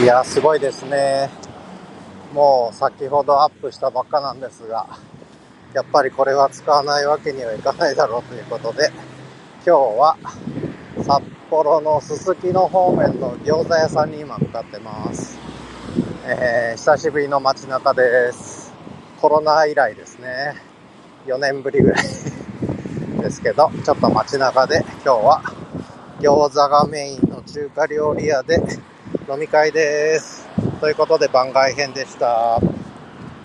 いや、すごいですね。もう先ほどアップしたばっかなんですが、やっぱりこれは使わないわけにはいかないだろうということで、今日は札幌のすすきの方面の餃子屋さんに今向かってます。えー、久しぶりの街中です。コロナ以来ですね。4年ぶりぐらい ですけど、ちょっと街中で今日は餃子がメインの中華料理屋で飲み会です。ということで番外編でした。